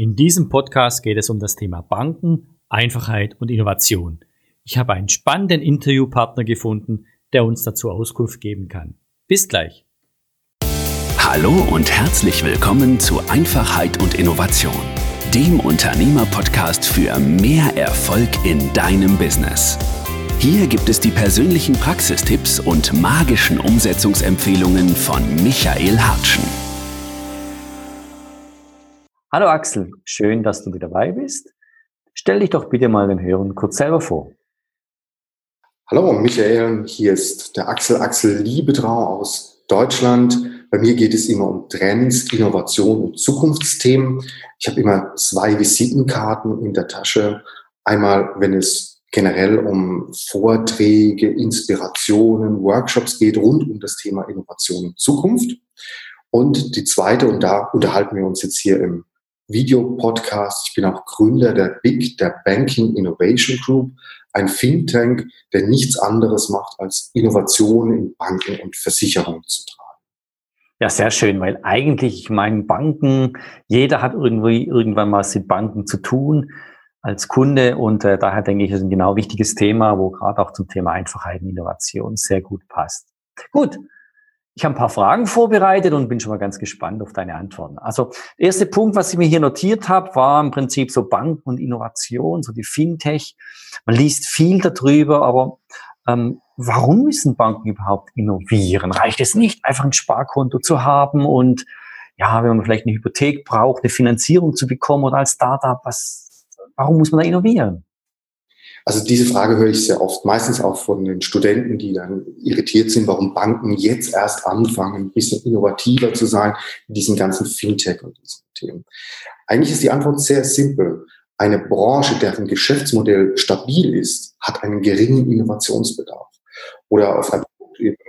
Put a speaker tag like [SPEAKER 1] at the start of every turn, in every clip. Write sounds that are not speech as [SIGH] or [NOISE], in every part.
[SPEAKER 1] In diesem Podcast geht es um das Thema Banken, Einfachheit und Innovation. Ich habe einen spannenden Interviewpartner gefunden, der uns dazu Auskunft geben kann. Bis gleich.
[SPEAKER 2] Hallo und herzlich willkommen zu Einfachheit und Innovation, dem Unternehmerpodcast für mehr Erfolg in deinem Business. Hier gibt es die persönlichen Praxistipps und magischen Umsetzungsempfehlungen von Michael Hartschen.
[SPEAKER 1] Hallo Axel, schön, dass du wieder dabei bist. Stell dich doch bitte mal den Hörern kurz selber vor.
[SPEAKER 3] Hallo Michael, hier ist der Axel Axel Liebetrau aus Deutschland. Bei mir geht es immer um Trends, Innovation und Zukunftsthemen. Ich habe immer zwei Visitenkarten in der Tasche. Einmal, wenn es generell um Vorträge, Inspirationen, Workshops geht rund um das Thema Innovation und Zukunft. Und die zweite, und da unterhalten wir uns jetzt hier im Videopodcast. Ich bin auch Gründer der BIG, der Banking Innovation Group, ein Think Tank, der nichts anderes macht, als Innovationen in Banken und Versicherungen zu tragen.
[SPEAKER 1] Ja, sehr schön, weil eigentlich, ich meine, Banken, jeder hat irgendwie irgendwann mal mit Banken zu tun als Kunde und äh, daher denke ich, ist ein genau wichtiges Thema, wo gerade auch zum Thema Einfachheit und Innovation sehr gut passt. Gut, ich habe ein paar Fragen vorbereitet und bin schon mal ganz gespannt auf deine Antworten. Also der erste Punkt, was ich mir hier notiert habe, war im Prinzip so Banken und Innovation, so die Fintech. Man liest viel darüber, aber ähm, warum müssen Banken überhaupt innovieren? Reicht es nicht, einfach ein Sparkonto zu haben und ja, wenn man vielleicht eine Hypothek braucht, eine Finanzierung zu bekommen oder als Startup, was, warum muss man da innovieren?
[SPEAKER 3] Also diese Frage höre ich sehr oft, meistens auch von den Studenten, die dann irritiert sind, warum Banken jetzt erst anfangen, ein bisschen innovativer zu sein in diesen ganzen Fintech und diesen Themen. Eigentlich ist die Antwort sehr simpel. Eine Branche, deren Geschäftsmodell stabil ist, hat einen geringen Innovationsbedarf. Oder auf ein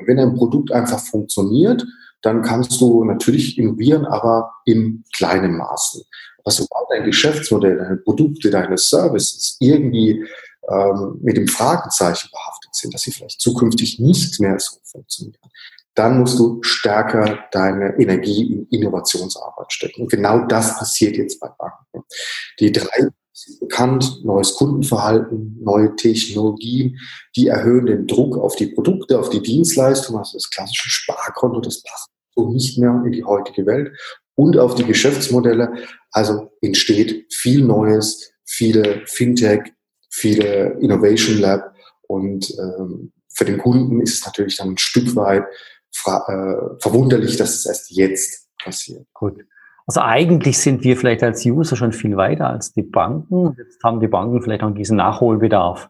[SPEAKER 3] wenn ein Produkt einfach funktioniert, dann kannst du natürlich innovieren, aber in kleinem Maßen. Was sobald dein Geschäftsmodell, deine Produkte, deine Services irgendwie ähm, mit dem Fragezeichen behaftet sind, dass sie vielleicht zukünftig nicht mehr so funktionieren, dann musst du stärker deine Energie in Innovationsarbeit stecken. Und genau das passiert jetzt bei Banken. Die drei sind bekannt, neues Kundenverhalten, neue Technologien, die erhöhen den Druck auf die Produkte, auf die Dienstleistungen, also das klassische Sparkonto, das passt so nicht mehr in die heutige Welt und auf die Geschäftsmodelle. Also entsteht viel Neues, viele Fintech, viele Innovation Lab und ähm, für den Kunden ist es natürlich dann ein Stück weit äh, verwunderlich, dass es erst jetzt passiert.
[SPEAKER 1] Gut. Also eigentlich sind wir vielleicht als User schon viel weiter als die Banken. Jetzt haben die Banken vielleicht auch diesen Nachholbedarf.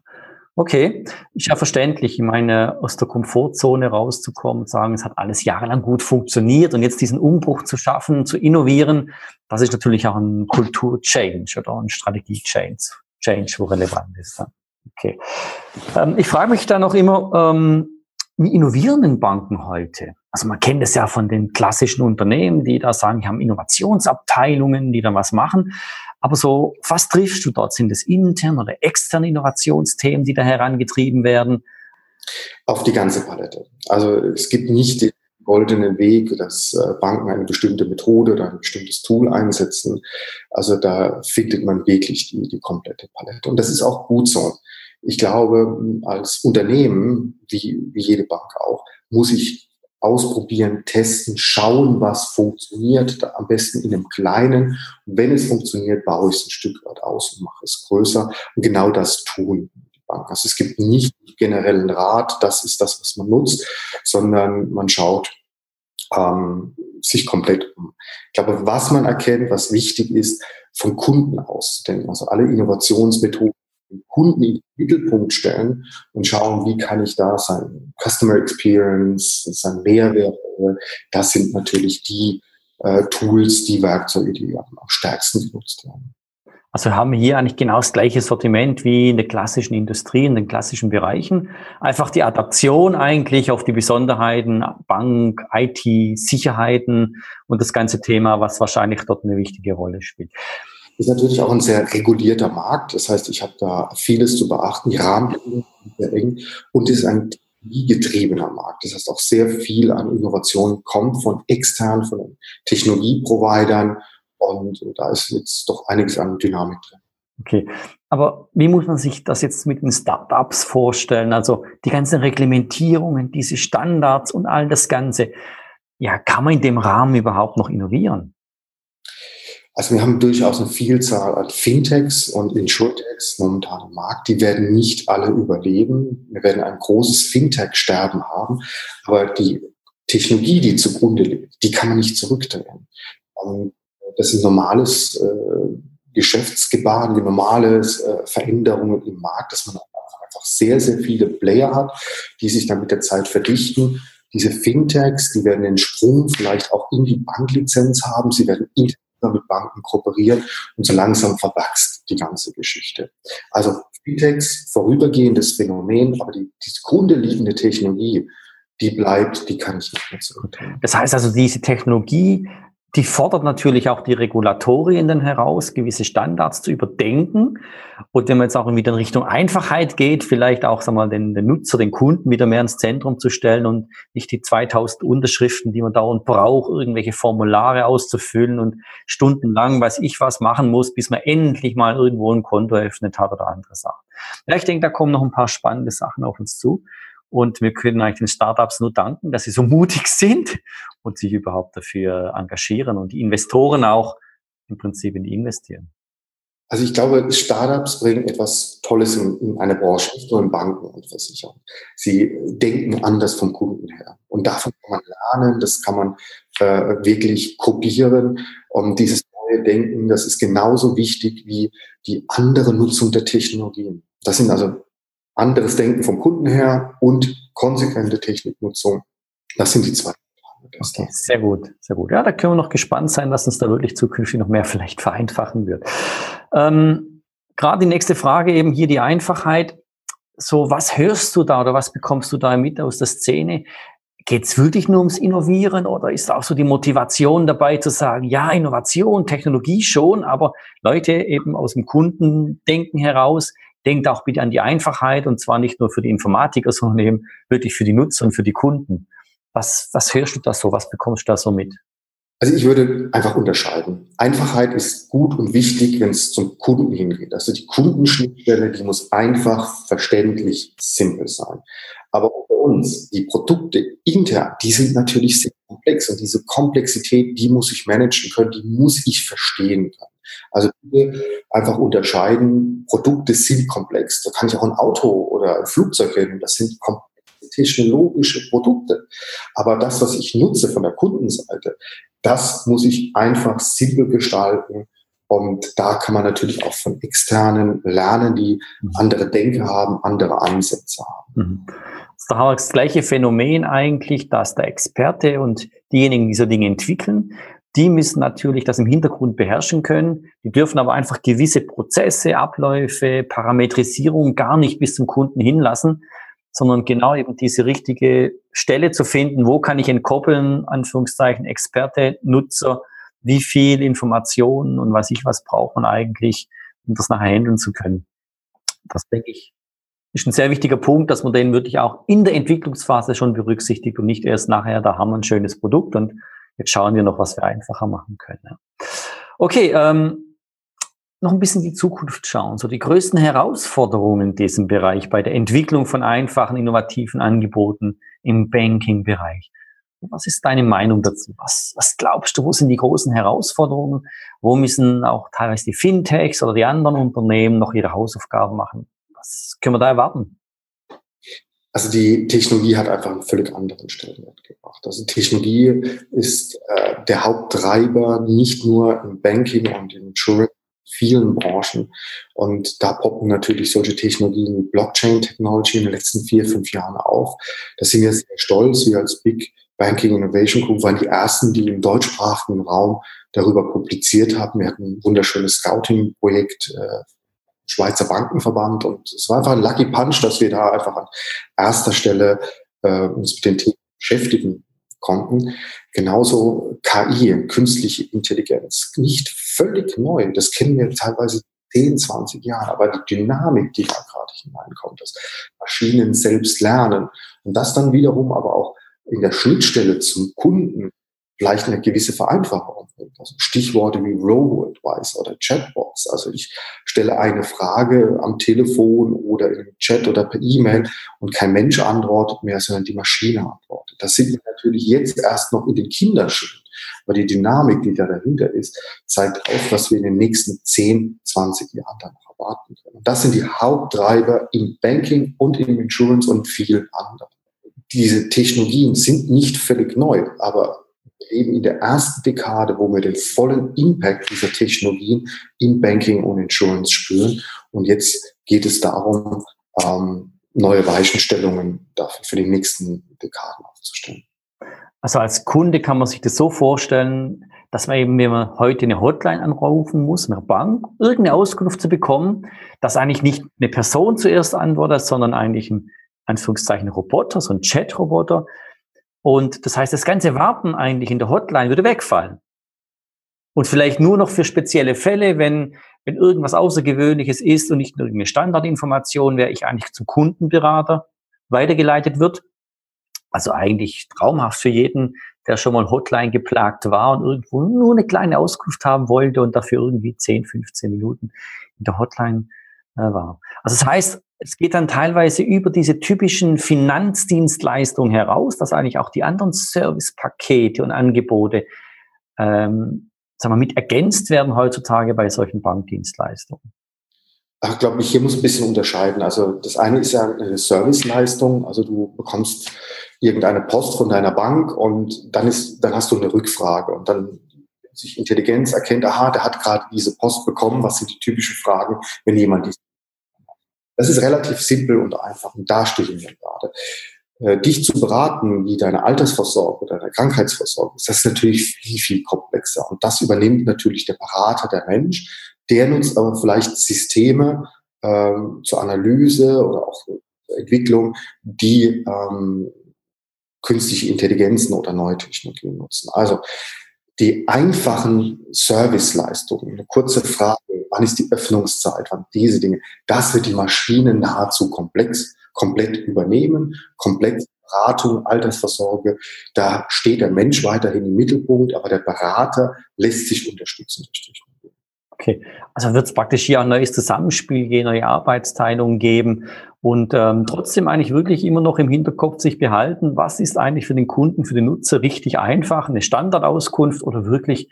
[SPEAKER 1] Okay, ist ja verständlich. Ich meine, aus der Komfortzone rauszukommen und sagen, es hat alles jahrelang gut funktioniert und jetzt diesen Umbruch zu schaffen, zu innovieren, das ist natürlich auch ein Kultur-Change oder ein Strategie-Change. Change, wo relevant ist. Okay. Ähm, ich frage mich da noch immer, ähm, wie innovieren denn Banken heute? Also man kennt es ja von den klassischen Unternehmen, die da sagen, die haben Innovationsabteilungen, die da was machen. Aber so, was triffst du dort? Sind es interne oder externe Innovationsthemen, die da herangetrieben werden?
[SPEAKER 3] Auf die ganze Palette. Also es gibt nicht den goldenen Weg, dass äh, Banken eine bestimmte Methode oder ein bestimmtes Tool einsetzen. Also da findet man wirklich die, die komplette Palette. Und das ist auch gut so. Ich glaube, als Unternehmen, wie, wie jede Bank auch, muss ich ausprobieren, testen, schauen, was funktioniert, am besten in einem kleinen. Und wenn es funktioniert, baue ich es ein Stück weit aus und mache es größer. Und genau das tun Banken. Also es gibt nicht generellen Rat, das ist das, was man nutzt, sondern man schaut, ähm, sich komplett um. Ich glaube, was man erkennt, was wichtig ist, vom Kunden auszudenken. Also alle Innovationsmethoden den Kunden in den Mittelpunkt stellen und schauen, wie kann ich da sein Customer Experience, sein Mehrwert, das sind natürlich die äh, Tools, die Werkzeuge, die am stärksten genutzt werden.
[SPEAKER 1] Also haben wir hier eigentlich genau das gleiche Sortiment wie in der klassischen Industrie, in den klassischen Bereichen. Einfach die Adaption eigentlich auf die Besonderheiten, Bank, IT, Sicherheiten und das ganze Thema, was wahrscheinlich dort eine wichtige Rolle spielt.
[SPEAKER 3] Ist natürlich auch ein sehr regulierter Markt. Das heißt, ich habe da vieles zu beachten. Die Rahmenbedingungen sind sehr eng und es ist ein technologiegetriebener Markt. Das heißt, auch sehr viel an Innovationen kommt von extern, von Technologieprovidern Und da ist jetzt doch einiges an Dynamik drin.
[SPEAKER 1] Okay, aber wie muss man sich das jetzt mit den Startups vorstellen? Also die ganzen Reglementierungen, diese Standards und all das Ganze. Ja, kann man in dem Rahmen überhaupt noch innovieren?
[SPEAKER 3] Also wir haben durchaus eine Vielzahl an Fintechs und Insurtechs momentan im Markt. Die werden nicht alle überleben. Wir werden ein großes Fintech-Sterben haben. Aber die Technologie, die zugrunde liegt, die kann man nicht zurückdrehen. Und das ist normales äh, Geschäftsgebaren, die normale äh, Veränderungen im Markt, dass man einfach sehr, sehr viele Player hat, die sich dann mit der Zeit verdichten. Diese Fintechs, die werden den Sprung vielleicht auch in die Banklizenz haben. Sie werden mit Banken kooperieren und so langsam verwachst die ganze Geschichte. Also Fintechs, vorübergehendes Phänomen, aber die, die zugrunde liegende Technologie, die bleibt, die kann ich nicht mehr zurücknehmen.
[SPEAKER 1] Das heißt also, diese Technologie die fordert natürlich auch die Regulatorien dann heraus, gewisse Standards zu überdenken. Und wenn man jetzt auch wieder in Richtung Einfachheit geht, vielleicht auch sagen wir mal, den, den Nutzer, den Kunden wieder mehr ins Zentrum zu stellen und nicht die 2000 Unterschriften, die man dauernd braucht, irgendwelche Formulare auszufüllen und stundenlang weiß ich was machen muss, bis man endlich mal irgendwo ein Konto eröffnet hat oder andere Sachen. Ja, ich denke, da kommen noch ein paar spannende Sachen auf uns zu. Und wir können eigentlich den Startups nur danken, dass sie so mutig [LAUGHS] sind und sich überhaupt dafür engagieren und die Investoren auch im Prinzip in die investieren.
[SPEAKER 3] Also ich glaube, Startups bringen etwas Tolles in, in eine Branche, nicht nur in Banken und Versicherungen. Sie denken anders vom Kunden her. Und davon kann man lernen, das kann man äh, wirklich kopieren. Und dieses neue Denken, das ist genauso wichtig wie die andere Nutzung der Technologien. Das sind also anderes Denken vom Kunden her und konsequente Techniknutzung. Das sind die zwei.
[SPEAKER 1] Okay, sehr gut, sehr gut. Ja, da können wir noch gespannt sein, was uns da wirklich zukünftig noch mehr [LAUGHS] vielleicht vereinfachen wird. Ähm, Gerade die nächste Frage eben hier die Einfachheit. So, was hörst du da oder was bekommst du da mit aus der Szene? Geht es wirklich nur ums Innovieren oder ist auch so die Motivation dabei zu sagen, ja, Innovation, Technologie schon, aber Leute eben aus dem Kundendenken heraus, denkt auch bitte an die Einfachheit und zwar nicht nur für die Informatiker, [LAUGHS] sondern eben wirklich für die Nutzer und für die Kunden. Was, was hörst du da so? Was bekommst du da so mit?
[SPEAKER 3] Also ich würde einfach unterscheiden. Einfachheit ist gut und wichtig, wenn es zum Kunden hingeht. Also die Kundenschnittstelle, die muss einfach, verständlich, simpel sein. Aber bei uns, die Produkte intern, die sind natürlich sehr komplex und diese Komplexität, die muss ich managen können, die muss ich verstehen können. Also einfach unterscheiden, Produkte sind komplex. Da kann ich auch ein Auto oder ein Flugzeug nehmen, das sind komplexe technologische Produkte. Aber das, was ich nutze von der Kundenseite, das muss ich einfach simpel gestalten. Und da kann man natürlich auch von externen lernen, die mhm. andere Denke haben, andere Ansätze haben.
[SPEAKER 1] Da haben wir das gleiche Phänomen eigentlich, dass der Experte und diejenigen, die so Dinge entwickeln, die müssen natürlich das im Hintergrund beherrschen können. Die dürfen aber einfach gewisse Prozesse, Abläufe, Parametrisierung gar nicht bis zum Kunden hinlassen, sondern genau eben diese richtige Stelle zu finden, wo kann ich entkoppeln, Anführungszeichen Experte, Nutzer, wie viel Informationen und was ich was braucht man eigentlich, um das nachher handeln zu können. Das denke ich, ist ein sehr wichtiger Punkt, dass man den wirklich auch in der Entwicklungsphase schon berücksichtigt und nicht erst nachher, da haben wir ein schönes Produkt und Jetzt schauen wir noch, was wir einfacher machen können. Okay, ähm, noch ein bisschen die Zukunft schauen. So die größten Herausforderungen in diesem Bereich bei der Entwicklung von einfachen, innovativen Angeboten im Banking-Bereich. Was ist deine Meinung dazu? Was, was glaubst du, wo sind die großen Herausforderungen? Wo müssen auch teilweise die Fintechs oder die anderen Unternehmen noch ihre Hausaufgaben machen? Was können wir da erwarten?
[SPEAKER 3] Also die Technologie hat einfach einen völlig anderen Stellenwert gebracht. Also Technologie ist äh, der Haupttreiber nicht nur im Banking und in Insurance, vielen Branchen. Und da poppen natürlich solche Technologien wie Blockchain-Technology in den letzten vier, fünf Jahren auf. Da sind wir sehr stolz. Wir als Big Banking Innovation Group waren die ersten, die im deutschsprachigen Raum darüber publiziert haben. Wir hatten ein wunderschönes Scouting-Projekt äh, Schweizer Bankenverband. Und es war einfach ein Lucky Punch, dass wir da einfach an erster Stelle äh, uns mit den Themen beschäftigen konnten. Genauso KI, künstliche Intelligenz, nicht völlig neu. Das kennen wir teilweise 10, 20 Jahre, aber die Dynamik, die da gerade hineinkommt, dass Maschinen selbst lernen und das dann wiederum aber auch in der Schnittstelle zum Kunden vielleicht eine gewisse Vereinfachung bringt. Also Stichworte wie Robo-Advice oder Chatbots. Also ich stelle eine Frage am Telefon oder im Chat oder per E-Mail und kein Mensch antwortet mehr, sondern die Maschine antwortet. Das sind wir natürlich jetzt erst noch in den Kinderschuhen. Aber die Dynamik, die da dahinter ist, zeigt auch, was wir in den nächsten 10, 20 Jahren dann noch erwarten können. Das sind die Haupttreiber im Banking und im Insurance und vielen anderen. Diese Technologien sind nicht völlig neu, aber eben in der ersten Dekade, wo wir den vollen Impact dieser Technologien im Banking und Insurance spüren. Und jetzt geht es darum, ähm, neue Weichenstellungen dafür für die nächsten Dekaden aufzustellen.
[SPEAKER 1] Also als Kunde kann man sich das so vorstellen, dass man eben, wenn man heute eine Hotline anrufen muss, eine Bank, irgendeine Auskunft zu bekommen, dass eigentlich nicht eine Person zuerst antwortet, sondern eigentlich ein Anführungszeichen Roboter, so ein Chat-Roboter. Und das heißt, das ganze Warten eigentlich in der Hotline würde wegfallen. Und vielleicht nur noch für spezielle Fälle, wenn, wenn irgendwas Außergewöhnliches ist und nicht nur irgendeine Standardinformation, wäre ich eigentlich zum Kundenberater weitergeleitet wird. Also eigentlich traumhaft für jeden, der schon mal Hotline geplagt war und irgendwo nur eine kleine Auskunft haben wollte und dafür irgendwie 10, 15 Minuten in der Hotline äh, war. Also das heißt, es geht dann teilweise über diese typischen Finanzdienstleistungen heraus, dass eigentlich auch die anderen Servicepakete und Angebote ähm, sagen wir, mit ergänzt werden heutzutage bei solchen Bankdienstleistungen.
[SPEAKER 3] Ich glaube, hier muss ein bisschen unterscheiden. Also das eine ist ja eine Serviceleistung. Also du bekommst irgendeine Post von deiner Bank und dann ist, dann hast du eine Rückfrage und dann sich Intelligenz erkennt, aha, der hat gerade diese Post bekommen. Was sind die typischen Fragen, wenn jemand die das ist relativ simpel und einfach und da stehen wir gerade. Äh, dich zu beraten, wie deine Altersvorsorge oder deine Krankheitsvorsorge ist, das ist natürlich viel, viel komplexer. Und das übernimmt natürlich der Berater, der Mensch. Der nutzt aber vielleicht Systeme ähm, zur Analyse oder auch zur Entwicklung, die ähm, künstliche Intelligenzen oder neue Technologien nutzen. Also die einfachen Serviceleistungen, eine kurze Frage, wann ist die Öffnungszeit, wann diese Dinge, das wird die Maschine nahezu komplex, komplett übernehmen, komplett Beratung, Altersvorsorge, da steht der Mensch weiterhin im Mittelpunkt, aber der Berater lässt sich unterstützen Technologie.
[SPEAKER 1] Okay, also wird es praktisch hier ein neues Zusammenspiel geben, neue Arbeitsteilungen geben und ähm, trotzdem eigentlich wirklich immer noch im Hinterkopf sich behalten, was ist eigentlich für den Kunden, für den Nutzer richtig einfach, eine Standardauskunft oder wirklich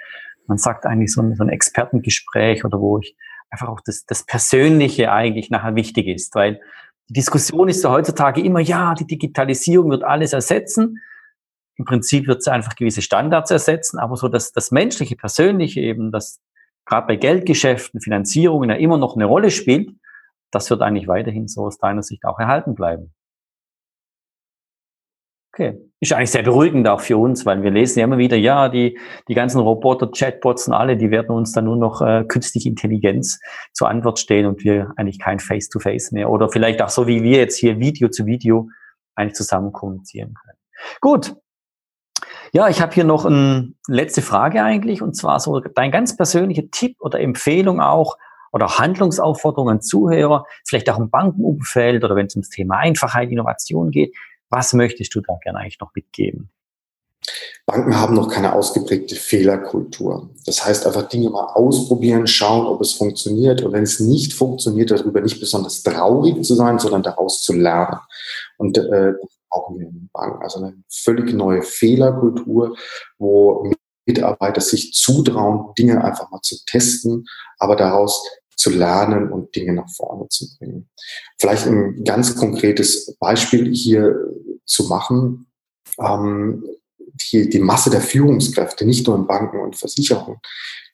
[SPEAKER 1] man sagt eigentlich so ein, so ein Expertengespräch oder wo ich einfach auch das, das Persönliche eigentlich nachher wichtig ist, weil die Diskussion ist ja heutzutage immer, ja, die Digitalisierung wird alles ersetzen. Im Prinzip wird sie einfach gewisse Standards ersetzen, aber so dass das menschliche, persönliche eben, das gerade bei Geldgeschäften, Finanzierungen ja immer noch eine Rolle spielt, das wird eigentlich weiterhin so aus deiner Sicht auch erhalten bleiben. Okay. Ist eigentlich sehr beruhigend auch für uns, weil wir lesen ja immer wieder, ja, die, die ganzen Roboter, Chatbots und alle, die werden uns dann nur noch äh, künstliche Intelligenz zur Antwort stehen und wir eigentlich kein Face-to-Face -face mehr. Oder vielleicht auch so wie wir jetzt hier Video zu Video eigentlich zusammen kommunizieren können. Gut. Ja, ich habe hier noch eine letzte Frage eigentlich, und zwar so dein ganz persönlicher Tipp oder Empfehlung auch, oder Handlungsaufforderung an Zuhörer, vielleicht auch im Bankenumfeld oder wenn es ums Thema Einfachheit, Innovation geht. Was möchtest du da gerne eigentlich noch mitgeben?
[SPEAKER 3] Banken haben noch keine ausgeprägte Fehlerkultur. Das heißt einfach Dinge mal ausprobieren, schauen, ob es funktioniert. Und wenn es nicht funktioniert, darüber nicht besonders traurig zu sein, sondern daraus zu lernen. Und äh, brauchen wir in Banken. Also eine völlig neue Fehlerkultur, wo Mitarbeiter sich zutrauen, Dinge einfach mal zu testen, aber daraus zu lernen und Dinge nach vorne zu bringen. Vielleicht ein ganz konkretes Beispiel hier zu machen. Ähm, die, die Masse der Führungskräfte, nicht nur in Banken und Versicherungen,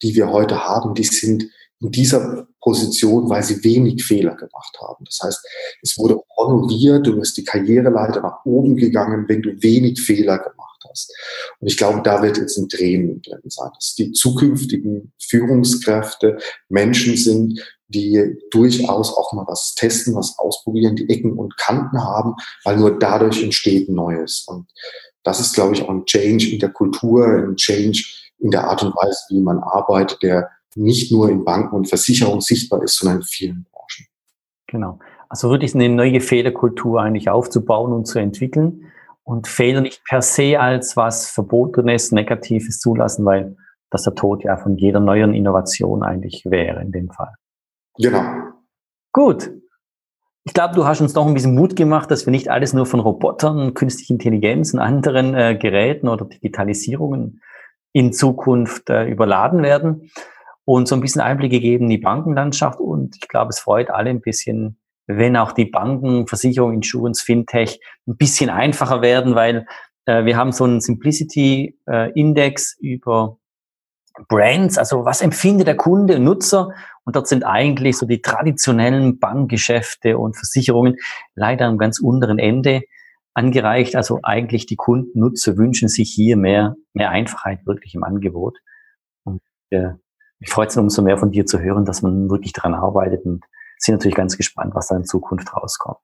[SPEAKER 3] die wir heute haben, die sind in dieser Position, weil sie wenig Fehler gemacht haben. Das heißt, es wurde honoriert, du bist die Karriereleiter nach oben gegangen, wenn du wenig Fehler gemacht hast. Und ich glaube, da wird jetzt ein Drehen drin sein, dass die zukünftigen Führungskräfte Menschen sind, die durchaus auch mal was testen, was ausprobieren, die Ecken und Kanten haben, weil nur dadurch entsteht Neues. Und das ist, glaube ich, auch ein Change in der Kultur, ein Change in der Art und Weise, wie man arbeitet, der nicht nur in Banken und Versicherungen sichtbar ist, sondern in vielen Branchen.
[SPEAKER 1] Genau. Also wirklich eine neue Fehlerkultur eigentlich aufzubauen und zu entwickeln. Und Fehler nicht per se als was Verbotenes, Negatives zulassen, weil das der Tod ja von jeder neuen Innovation eigentlich wäre in dem Fall.
[SPEAKER 3] Genau.
[SPEAKER 1] Gut. Ich glaube, du hast uns noch ein bisschen Mut gemacht, dass wir nicht alles nur von Robotern, künstlicher Intelligenz und anderen äh, Geräten oder Digitalisierungen in Zukunft äh, überladen werden und so ein bisschen Einblick gegeben in die Bankenlandschaft. Und ich glaube, es freut alle ein bisschen, wenn auch die Banken, Versicherung, Insurance, Fintech ein bisschen einfacher werden, weil äh, wir haben so einen Simplicity-Index äh, über Brands, also was empfindet der Kunde und Nutzer? Und dort sind eigentlich so die traditionellen Bankgeschäfte und Versicherungen leider am ganz unteren Ende angereicht. Also eigentlich die Kunden, Nutzer wünschen sich hier mehr, mehr Einfachheit wirklich im Angebot. Und äh, mich freut es umso mehr von dir zu hören, dass man wirklich daran arbeitet und sind natürlich ganz gespannt, was da in Zukunft rauskommt.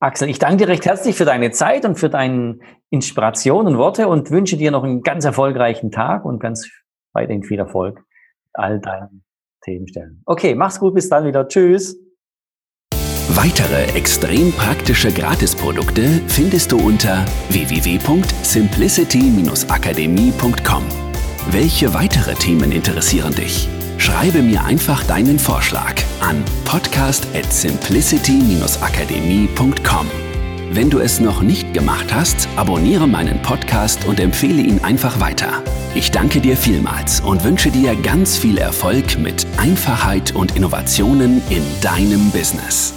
[SPEAKER 1] Axel, ich danke dir recht herzlich für deine Zeit und für deine Inspiration und Worte und wünsche dir noch einen ganz erfolgreichen Tag und ganz weiterhin viel Erfolg mit all deinen Themenstellen. Okay, mach's gut, bis dann wieder. Tschüss.
[SPEAKER 2] Weitere extrem praktische Gratisprodukte findest du unter www.simplicity-akademie.com. Welche weitere Themen interessieren dich? Schreibe mir einfach deinen Vorschlag an podcast at simplicity-akademie.com. Wenn du es noch nicht gemacht hast, abonniere meinen Podcast und empfehle ihn einfach weiter. Ich danke dir vielmals und wünsche dir ganz viel Erfolg mit Einfachheit und Innovationen in deinem Business.